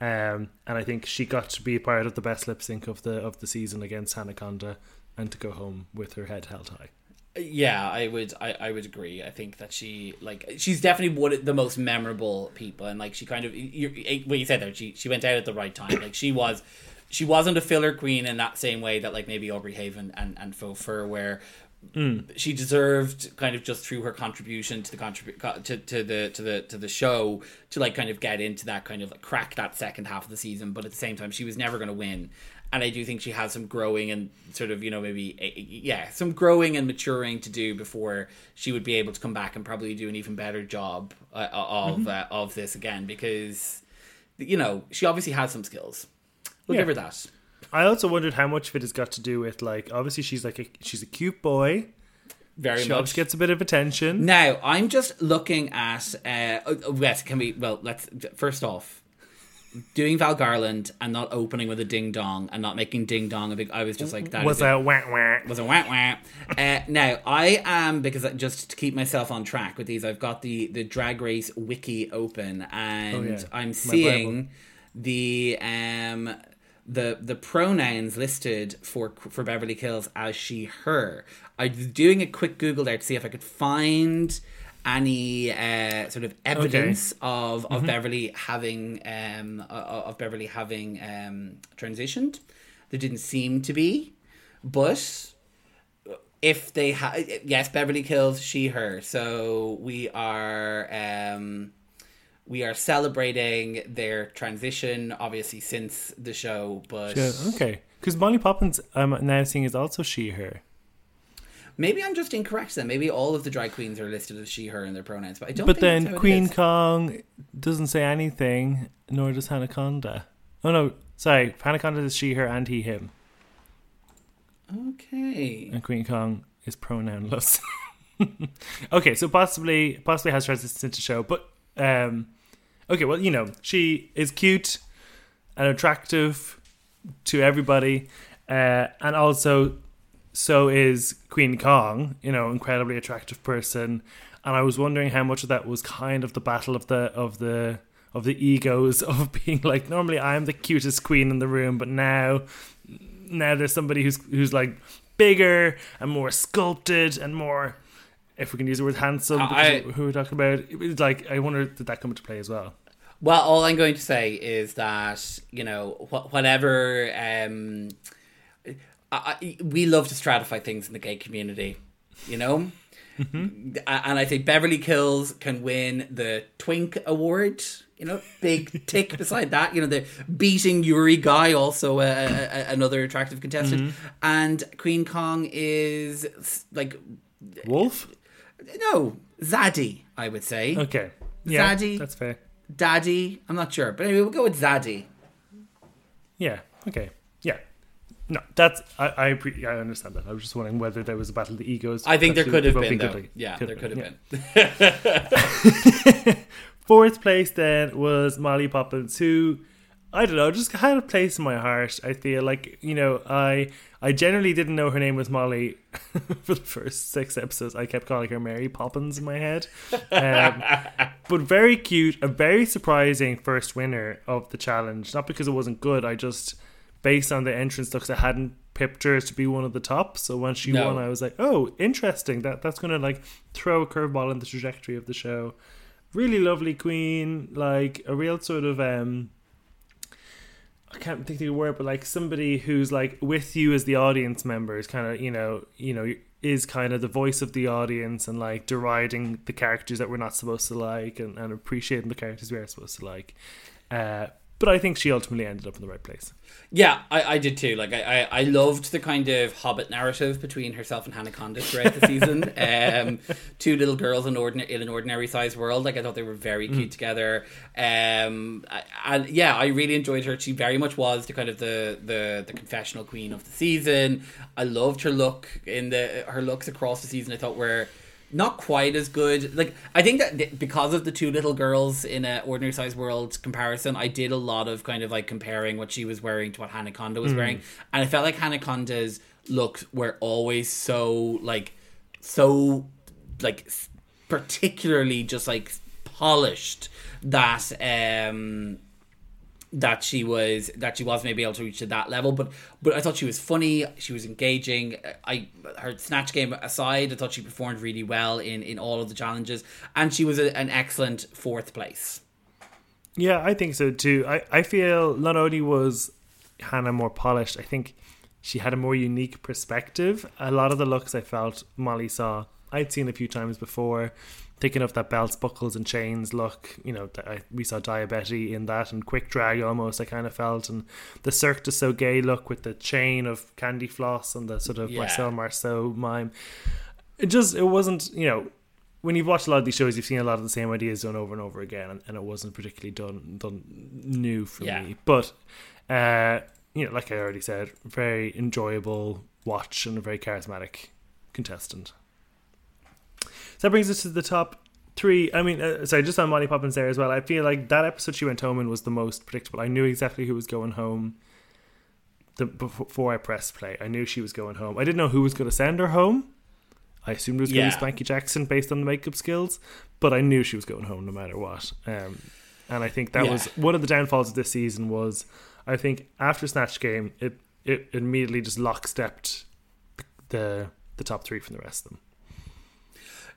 um, and I think she got to be part of the best lip sync of the of the season against Hannah Conda, and to go home with her head held high. Yeah, I would. I, I would agree. I think that she like she's definitely one of the most memorable people, and like she kind of you, what you said there. She she went out at the right time. Like she was, she wasn't a filler queen in that same way that like maybe Aubrey Haive and and Faux Fur where Mm. She deserved kind of just through her contribution to the contribu- to, to the to the to the show to like kind of get into that kind of like crack that second half of the season, but at the same time she was never going to win and I do think she has some growing and sort of you know maybe eh, eh, yeah some growing and maturing to do before she would be able to come back and probably do an even better job uh, of mm-hmm. uh, of this again because you know she obviously has some skills. We'll yeah. give her that. I also wondered how much of it has got to do with like obviously she's like a she's a cute boy. Very she much gets a bit of attention. Now I'm just looking at. Uh, oh, yes, can we? Well, let's first off doing Val Garland and not opening with a ding dong and not making ding dong a big. I was just like that was a wah wah was a wah wah. uh, now I am because just to keep myself on track with these, I've got the the Drag Race wiki open and oh, yeah. I'm seeing the um the the pronouns listed for for Beverly Kills as she her. I'm doing a quick Google there to see if I could find any uh, sort of evidence okay. of of mm-hmm. Beverly having um, of Beverly having um, transitioned. There didn't seem to be, but if they have, yes, Beverly kills she her. So we are um, we are celebrating their transition, obviously since the show. But yeah, okay, because Molly Poppinz, I'm um, now seeing is also she her. Maybe I'm just incorrect then. Maybe all of the drag queens are listed as she, her and their pronouns, but I don't. But then Kween Kong doesn't say anything, nor does Hannah Conda. Oh no, sorry, Hannah Conda is she, her, and he, him. Okay. And Kween Kong is pronounless. *laughs* okay, so possibly possibly has transitioned into show, but um, okay, well you know she is cute and attractive to everybody, uh, and also so is Kween Kong, you know, incredibly attractive person. And I was wondering how much of that was kind of the battle of the of the of the egos *laughs* of being like normally I'm the cutest queen in the room, but now now there's somebody who's who's like bigger and more sculpted and more if we can use the word handsome I, who we're talking about it's like I wonder did that come into play as well well all I'm going to say is that you know wh- whatever um I, we love to stratify things in the gay community, you know? Mm-hmm. And I think Beverly Kills can win the Twink Award. You know, big tick *laughs* beside that. You know, the beating Yuri Guaii, also another attractive contestant. Mm-hmm. And Kween Kong is like. Wolf? No, Zaddy, I would say. Okay. Yeah, Zaddy. That's fair. Daddy. I'm not sure. But anyway, we'll go with Zaddy. Yeah, okay. No, that's I I, pre- I understand that. I was just wondering whether there was a battle of the egos. I think there could have been. Though. Yeah, could there could have been. *laughs* Fourth place then was Molly Poppinz, who I don't know, just had a place in my heart. I feel like you know, I I generally didn't know her name was Molly *laughs* for the first six episodes. I kept calling her Mary Poppins in my head, um, *laughs* but very cute, a very surprising first winner of the challenge. Not because it wasn't good, I just based on the entrance looks, I hadn't pipped her to be one of the top. So when she no. won, I was like, oh, interesting. That that's gonna like throw a curveball in the trajectory of the show. Really lovely queen, like a real sort of um. I can't think of the word, but like somebody who's like with you as the audience member is kind of you know you know is kind of the voice of the audience and like deriding the characters that we're not supposed to like and, and appreciating the characters we are supposed to like. Uh, but I think she ultimately ended up in the right place. Yeah, I, I did too. Like I, I, I loved the kind of Hobbit narrative between herself and Hannah Conda throughout the season. *laughs* Um, two little girls in, ordinary, in an ordinary sized world. Like I thought they were very cute mm. together. Um, and yeah, I really enjoyed her. She very much was the kind of the, the the confessional queen of the season. I loved her look in the her looks across the season. I thought were not quite as good. Like I think that because of the two little girls in a ordinary size world comparison, I did a lot of kind of like comparing what she was wearing to what Hannah Hanaconda was mm. wearing, and I felt like Hannah Hanaconda's looks were always so like so like particularly just like polished that um that she was that she was maybe able to reach to that level but but I thought she was funny she was engaging. I her snatch game aside I thought she performed really well in in all of the challenges and she was a, an excellent fourth place. Yeah I think so too. I I feel not only was Hannah more polished I think she had a more unique perspective. A lot of the looks I felt Molly saw I'd seen a few times before thinking of that belts, buckles, and chains look. You know, I, we saw Diabetti in that and Quick Drag almost. I kind of felt and the Cirque du Soleil look with the chain of candy floss and the sort of yeah. Marcel Marceau mime. It just it wasn't you know when you've watched a lot of these shows, you've seen a lot of the same ideas done over and over again, and, and it wasn't particularly done done new for yeah. me. But uh, you know, like I already said, very enjoyable watch and a very charismatic contestant. So that brings us to the top three. I mean, uh, sorry, just on Molly Poppinz there as well. I feel like that episode she went home in was the most predictable. I knew exactly who was going home. The, before I pressed play, I knew she was going home. I didn't know who was going to send her home. I assumed it was yeah. going to be Spankie Jackson based on the makeup skills, but I knew she was going home no matter what. Um, and I think that yeah. was one of the downfalls of this season was I think after Snatch Game, it it immediately just lockstepped the the top three from the rest of them.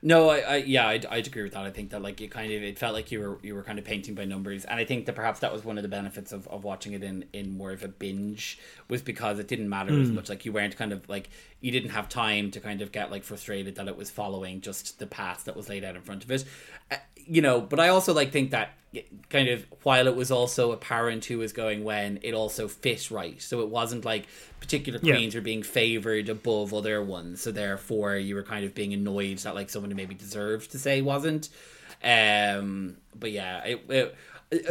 No, I, I yeah, I'd, I'd agree with that. I think that like it kind of it felt like you were you were kind of painting by numbers, and I think that perhaps that was one of the benefits of, of watching it in in more of a binge was because it didn't matter mm. as much. Like you weren't kind of like you didn't have time to kind of get like frustrated that it was following just the path that was laid out in front of it. Uh, you know, but I also like think that kind of while it was also apparent who was going when, it also fit right. So it wasn't like particular queens yeah. were being favored above other ones. So therefore, you were kind of being annoyed that like someone who maybe deserved to say wasn't. Um, but yeah, it, it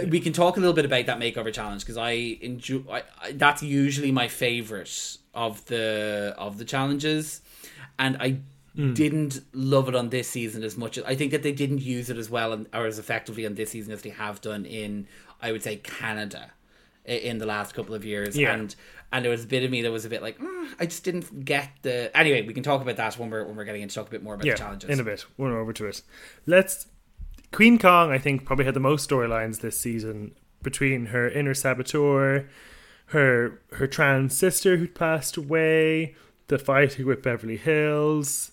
we can talk a little bit about that makeover challenge because I enjoy. I, I, that's usually my favorite of the of the challenges, and I mm. didn't love it on this season as much. I think that they didn't use it as well and, or as effectively on this season as they have done in, I would say, Canada in the last couple of years. Yeah. And and there was a bit of me that was a bit like, mm, I just didn't get the. Anyway, we can talk about that when we're when we're getting into talk a bit more about yeah, the challenges in a bit. We're over to it. Let's. Kween Kong, I think, probably had the most storylines this season between her inner saboteur, her her trans sister who'd passed away, the fighting with Beverly Kills,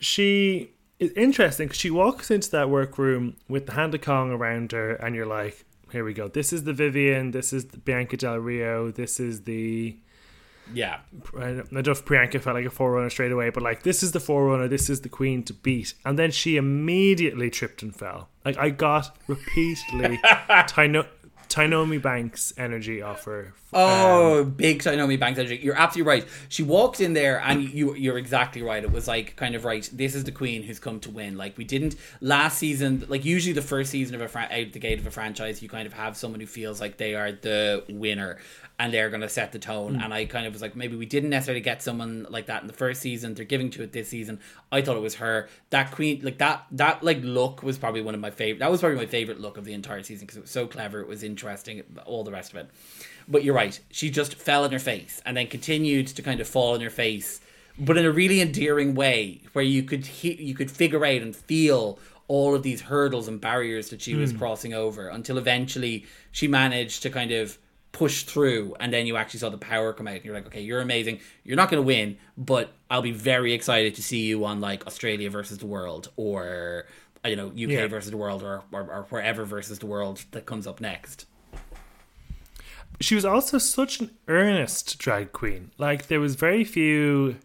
she is interesting because she walks into that workroom with the hand of Kong around her, and you're like, here we go. This is the Vivienne. This is the Bianca Del Rio. This is the. Yeah. I don't know if Priyanka felt like a forerunner straight away, but like, this is the forerunner. This is the queen to beat. And then she immediately tripped and fell. Like, I got repeatedly *laughs* Tyno- Tynomi Banks energy offer. Oh, um, big Tynomi Banks energy. You're absolutely right. She walked in there, and you you're exactly right. It was like kind of right. This is the queen who's come to win. Like we didn't last season. Like usually the first season of a fran- out the gate of a franchise, you kind of have someone who feels like they are the winner and they're going to set the tone. Mm. And I kind of was like, maybe we didn't necessarily get someone like that in the first season. They're giving to it this season. I thought it was her. That queen, like that, that like look was probably one of my favorite. That was probably my favorite look of the entire season because it was so clever. It was interesting. All the rest of it. But you're right. She just fell in her face and then continued to kind of fall in her face, but in a really endearing way, where you could he- you could figure out and feel all of these hurdles and barriers that she mm. was crossing over until eventually she managed to kind of push through and then you actually saw the power come out and you're like okay you're amazing. You're not going to win but i'll be very excited to see you on like australia versus the world or you know uk yeah. versus the world or, or, or wherever versus the world that comes up next. She was also such an earnest drag queen. Like there was very few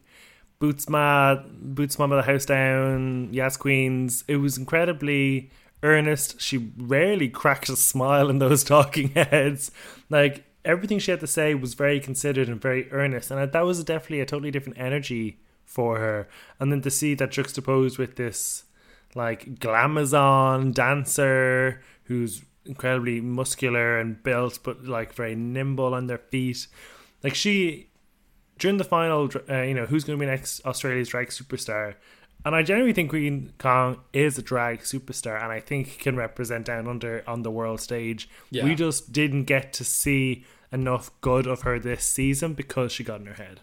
bootsma boots mama the house down yes queens. It was incredibly earnest. She rarely cracked a smile in those *laughs* talking heads. Like everything she had to say was very considered and very earnest, and that was definitely a totally different energy for her. And then to see that juxtaposed with this like glamazon dancer who's incredibly muscular and built, but like very nimble on their feet. Like she during the final, uh, you know, who's going to be next Australia's drag superstar? And I genuinely think Kween Kong is a drag superstar and I think can represent down under on the world stage. Yeah. We just didn't get to see enough good of her this season because she got in her head.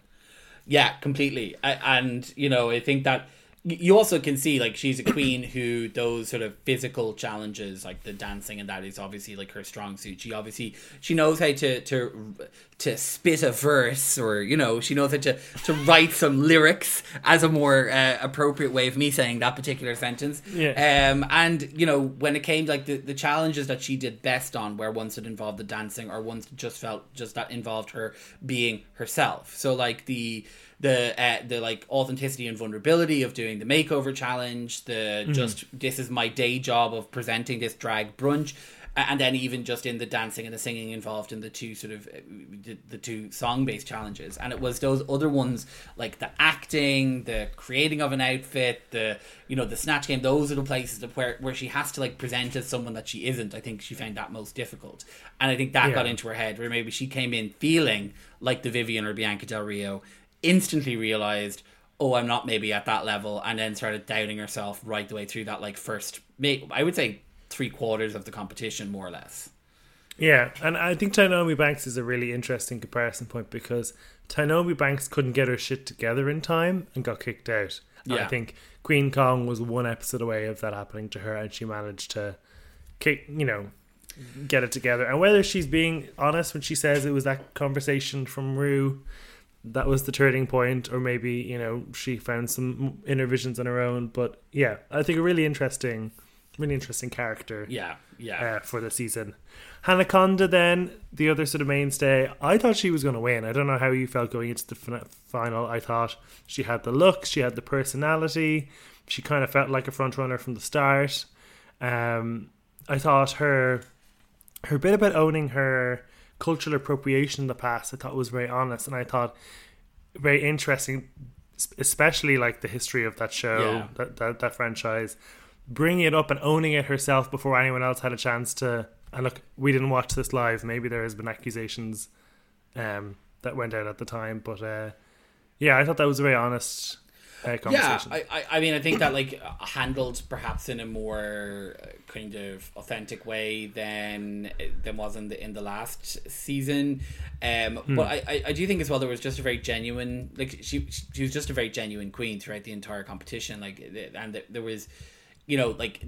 Yeah, completely. And, you know, I think that you also can see like she's a queen who those sort of physical challenges like the dancing and that is obviously like her strong suit. She obviously she knows how to to to spit a verse or you know she knows how to to write some lyrics as a more uh, appropriate way of me saying that particular sentence. Yeah. Um and you know when it came like the, the challenges that she did best on where ones that involved the dancing or ones that just felt just that involved her being herself. So like the the uh, the like authenticity and vulnerability of doing the makeover challenge, the mm. just this is my day job of presenting this drag brunch, and then even just in the dancing and the singing involved in the two sort of uh, the, the two song based challenges, and it was those other ones like the acting, the creating of an outfit, the you know the snatch game. Those are the places where where she has to like present as someone that she isn't. I think she found that most difficult, and I think that yeah. got into her head where maybe she came in feeling like the Vivienne or Bianca Del Rio instantly realized, oh, I'm not maybe at that level, and then started doubting herself right the way through that like first, I would say three quarters of the competition, more or less. Yeah, and I think Tynomi Banks is a really interesting comparison point because Tynomi Banks couldn't get her shit together in time and got kicked out. Yeah. I think Kween Kong was one episode away of that happening to her, and she managed to kick, you know, get it together. And whether she's being honest when she says it was that conversation from Ru that was the turning point, or maybe you know she found some inner visions on her own. But yeah, I think a really interesting, really interesting character. Yeah, yeah. Uh, for the season, Hannah Conda then the other sort of mainstay. I thought she was going to win. I don't know how you felt going into the final. I thought she had the look, she had the personality. She kind of felt like a front runner from the start. Um, I thought her her bit about owning her cultural appropriation in the past, I thought was very honest, and I thought very interesting, especially like the history of that show, yeah. that, that that franchise, bringing it up and owning it herself before anyone else had a chance to. And look, we didn't watch this live. Maybe there has been accusations um, that went out at the time, but uh, yeah, I thought that was very honest uh, yeah, I, I mean, I think that like handled perhaps in a more uh, kind of authentic way than than was in the in the last season. Um, hmm. But I, I do think as well there was just a very genuine like she she was just a very genuine queen throughout the entire competition. Like and there was, you know, like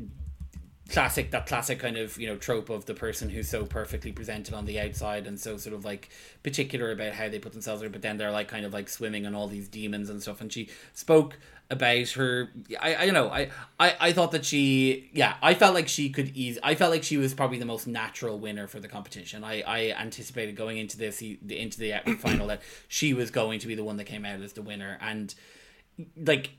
classic that classic kind of you know trope of the person who's so perfectly presented on the outside and so sort of like particular about how they put themselves there but then they're like kind of like swimming in all these demons and stuff. And she spoke about her i i don't know I, I i thought that she yeah i felt like she could ease i felt like she was probably the most natural winner for the competition. I i anticipated going into this into the final that she was going to be the one that came out as the winner. And like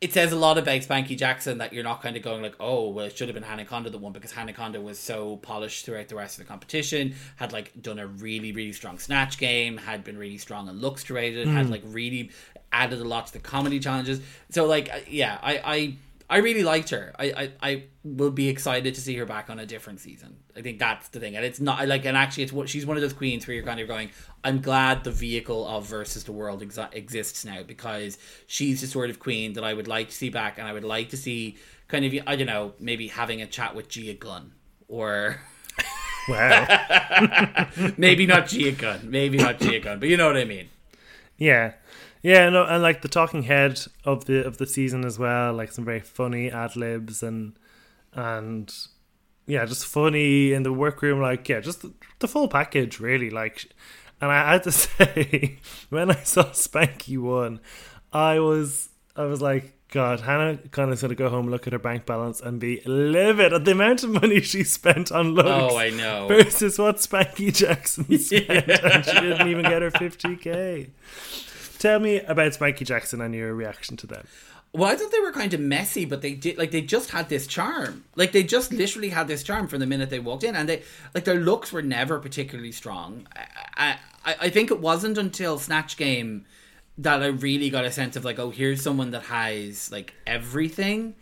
it says a lot about Spankie Jackson that you're not kind of going like, oh, well, it should have been Hannah Conda the one because Hannah Conda was so polished throughout the rest of the competition, had like done a really, really strong snatch game, had been really strong and looks throughout it, mm. had like really added a lot to the comedy challenges. So like, uh, yeah, I, I I really liked her. I, I, I will be excited to see her back on a different season. I think that's the thing, and it's not like, and actually, it's what she's one of those queens where you're kind of going. I'm glad the vehicle of versus the world ex- exists now because she's the sort of queen that I would like to see back, and I would like to see kind of I don't know maybe having a chat with Gia Gunn or. *laughs* Wow. *laughs* maybe not Gia Gunn, maybe not Gia Gunn, but you know what I mean. Yeah. Yeah, no, and like the talking head of the of the season as well, like some very funny ad libs and and yeah, just funny in the workroom, like yeah, just the, the full package really. Like, and I had to *laughs* say, when I saw Spankie won, I was I was like, God, Hannah kind of going to go home, look at her bank balance, and be livid at the amount of money she spent on looks. Oh, I know. Versus what Spankie Jackson *laughs* spent, yeah. and she didn't even get her fifty k. Tell me about Spankie Jackson and your reaction to them. Well, I thought they were kind of messy, but they did like they just had this charm. Like they just literally had this charm from the minute they walked in, and they like their looks were never particularly strong. I I, I think it wasn't until Snatch Game that I really got a sense of like, oh, here's someone that has like everything.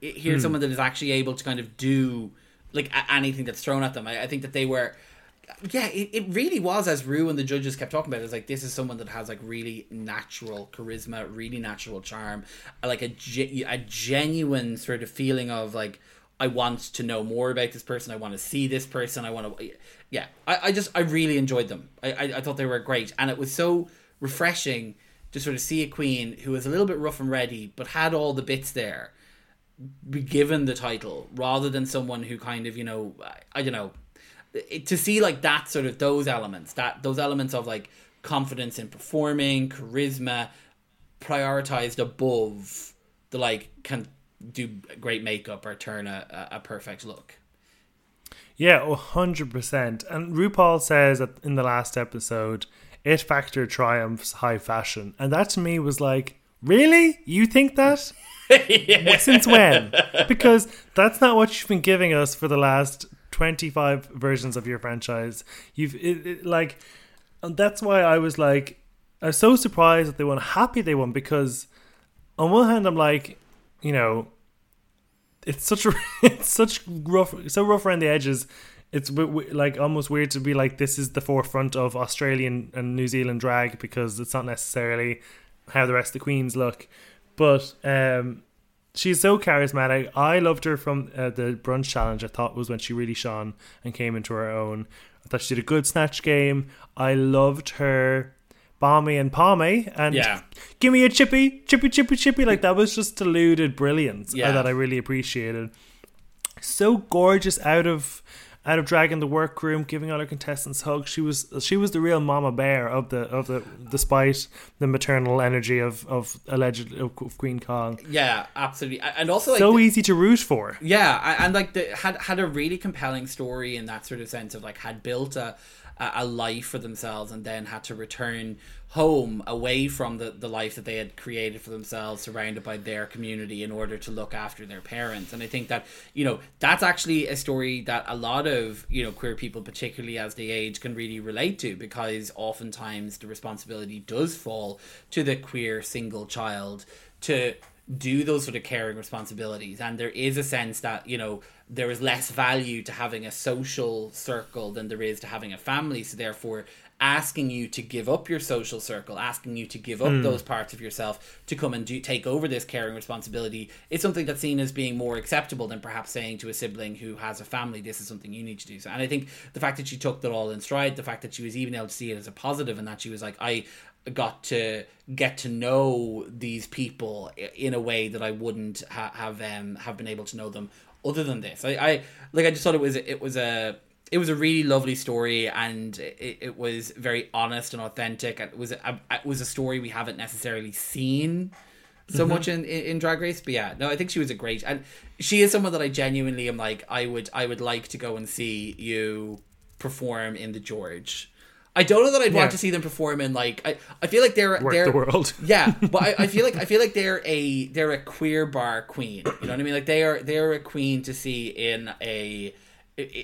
Here's hmm. someone that is actually able to kind of do like anything that's thrown at them. I, I think that they were yeah, it, it really was as Ru and the judges kept talking about. It's like this is someone that has like really natural charisma, really natural charm, uh, like a a genuine sort of feeling of like I want to know more about this person. I want to see this person. I want to, yeah. I, I just I really enjoyed them. I, I I thought they were great, and it was so refreshing to sort of see a queen who was a little bit rough and ready, but had all the bits there, be given the title rather than someone who kind of you know I, I don't know to see like that sort of those elements that those elements of like confidence in performing charisma prioritized above the like can do great makeup or turn a, a perfect look. Yeah 100% and RuPaul says that in the last episode it factor triumphs high fashion. And that to me was like really? You think that? *laughs* Yeah. since when? Because that's not what you've been giving us for the last 25 versions of your franchise. You've it, it, like, and that's why I was like, I was so surprised that they won. Happy they won because, on one hand, I'm like, you know, it's such a, *laughs* it's such rough, so rough around the edges. It's like almost weird to be like this is the forefront of Australian and New Zealand drag because it's not necessarily how the rest of the queens look. But um, she's so charismatic. I loved her from uh, the brunch challenge. I thought was when she really shone and came into her own. I thought she did a good snatch game. I loved her Balmy and Palmy and yeah. give me a chippy, chippy, chippy, chippy. Like that was just deluded brilliance yeah. that I really appreciated. So gorgeous out of out of dragging the workroom, giving all her contestants hugs. She was she was the real mama bear of the of the despite the maternal energy of of alleged of Kween Kong. Yeah, absolutely, and also like, so easy to root for. Yeah, and like the, had had a really compelling story in that sort of sense of like had built a a life for themselves and then had to return home away from the, the life that they had created for themselves surrounded by their community in order to look after their parents. And i think that you know that's actually a story that a lot of you know queer people particularly as they age can really relate to because oftentimes the responsibility does fall to the queer single child to do those sort of caring responsibilities and there is a sense that you know there is less value to having a social circle than there is to having a family so therefore asking you to give up your social circle, asking you to give up mm. those parts of yourself to come and do take over this caring responsibility is something that's seen as being more acceptable than perhaps saying to a sibling who has a family, this is something you need to do. So, and I think the fact that she took that all in stride, the fact that she was even able to see it as a positive, and that she was like, I got to get to know these people in a way that I wouldn't ha- have um, have been able to know them other than this. I, I like I just thought it was it was a it was a really lovely story and it, it was very honest and authentic it was a, it was a story we haven't necessarily seen so mm-hmm. much in, in, in drag race but yeah no i think she was a great and she is someone that i genuinely am like i would i would like to go and see you perform in the george I don't know that I'd yeah. want to see them perform in like I, I feel like they're Work they're the world. *laughs* yeah, but I, I feel like I *laughs* feel like they're a they're a queer bar queen. You know what I mean? Like they are they're a queen to see in a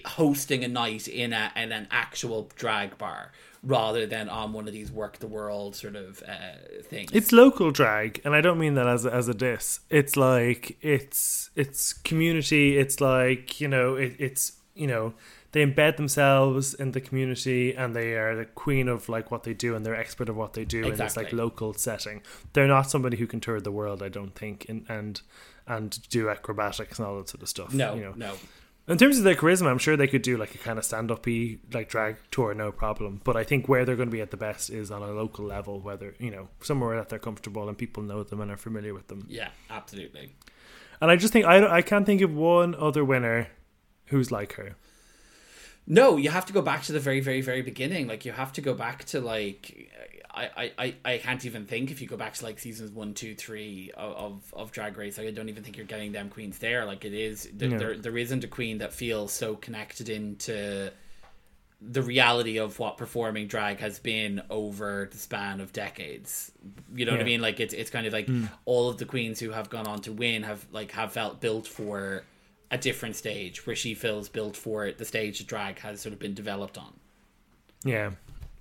hosting a night in a in an actual drag bar rather than on one of these work the world sort of uh, things. It's local drag, and I don't mean that as a, as a diss. It's like it's it's community. It's like you know it, it's you know they embed themselves in the community and they are the queen of like what they do and they're expert of what they do exactly. in this like local setting. They're not somebody who can tour the world, I don't think, and and and do acrobatics and all that sort of stuff. No, you know? no. In terms of their charisma, I'm sure they could do like a kind of stand up like drag tour, no problem. But I think where they're going to be at the best is on a local level, whether, you know, somewhere that they're comfortable and people know them and are familiar with them. Yeah, absolutely. And I just think, I, I can't think of one other winner who's like her. No, you have to go back to the very, very, very beginning. Like, you have to go back to, like, I, I, I can't even think if you go back to like seasons one, two, three of, of, of Drag Race. Like, I don't even think you're getting them queens there. Like it is there, no. there there isn't a queen that feels so connected into the reality of what performing drag has been over the span of decades. You know yeah. what I mean? Like it's it's kind of like mm. all of the queens who have gone on to win have like have felt built for a different stage where she feels built for it. the stage drag has sort of been developed on. Yeah.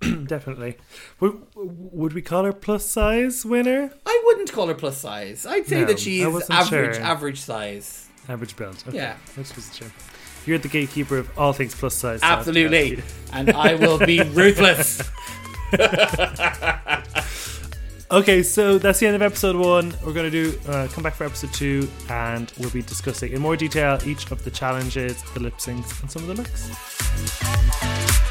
*clears throat* Definitely. Would, would we call her plus size winner? I wouldn't call her plus size. I'd say no, that she's average sure. average size. Average build. Okay. Yeah. Which was sure. You're the gatekeeper of all things plus size. Absolutely. and I will be *laughs* ruthless. *laughs* okay, so that's the end of episode one. We're going to do uh, come back for episode two, and we'll be discussing in more detail each of the challenges, the lip syncs, and some of the looks.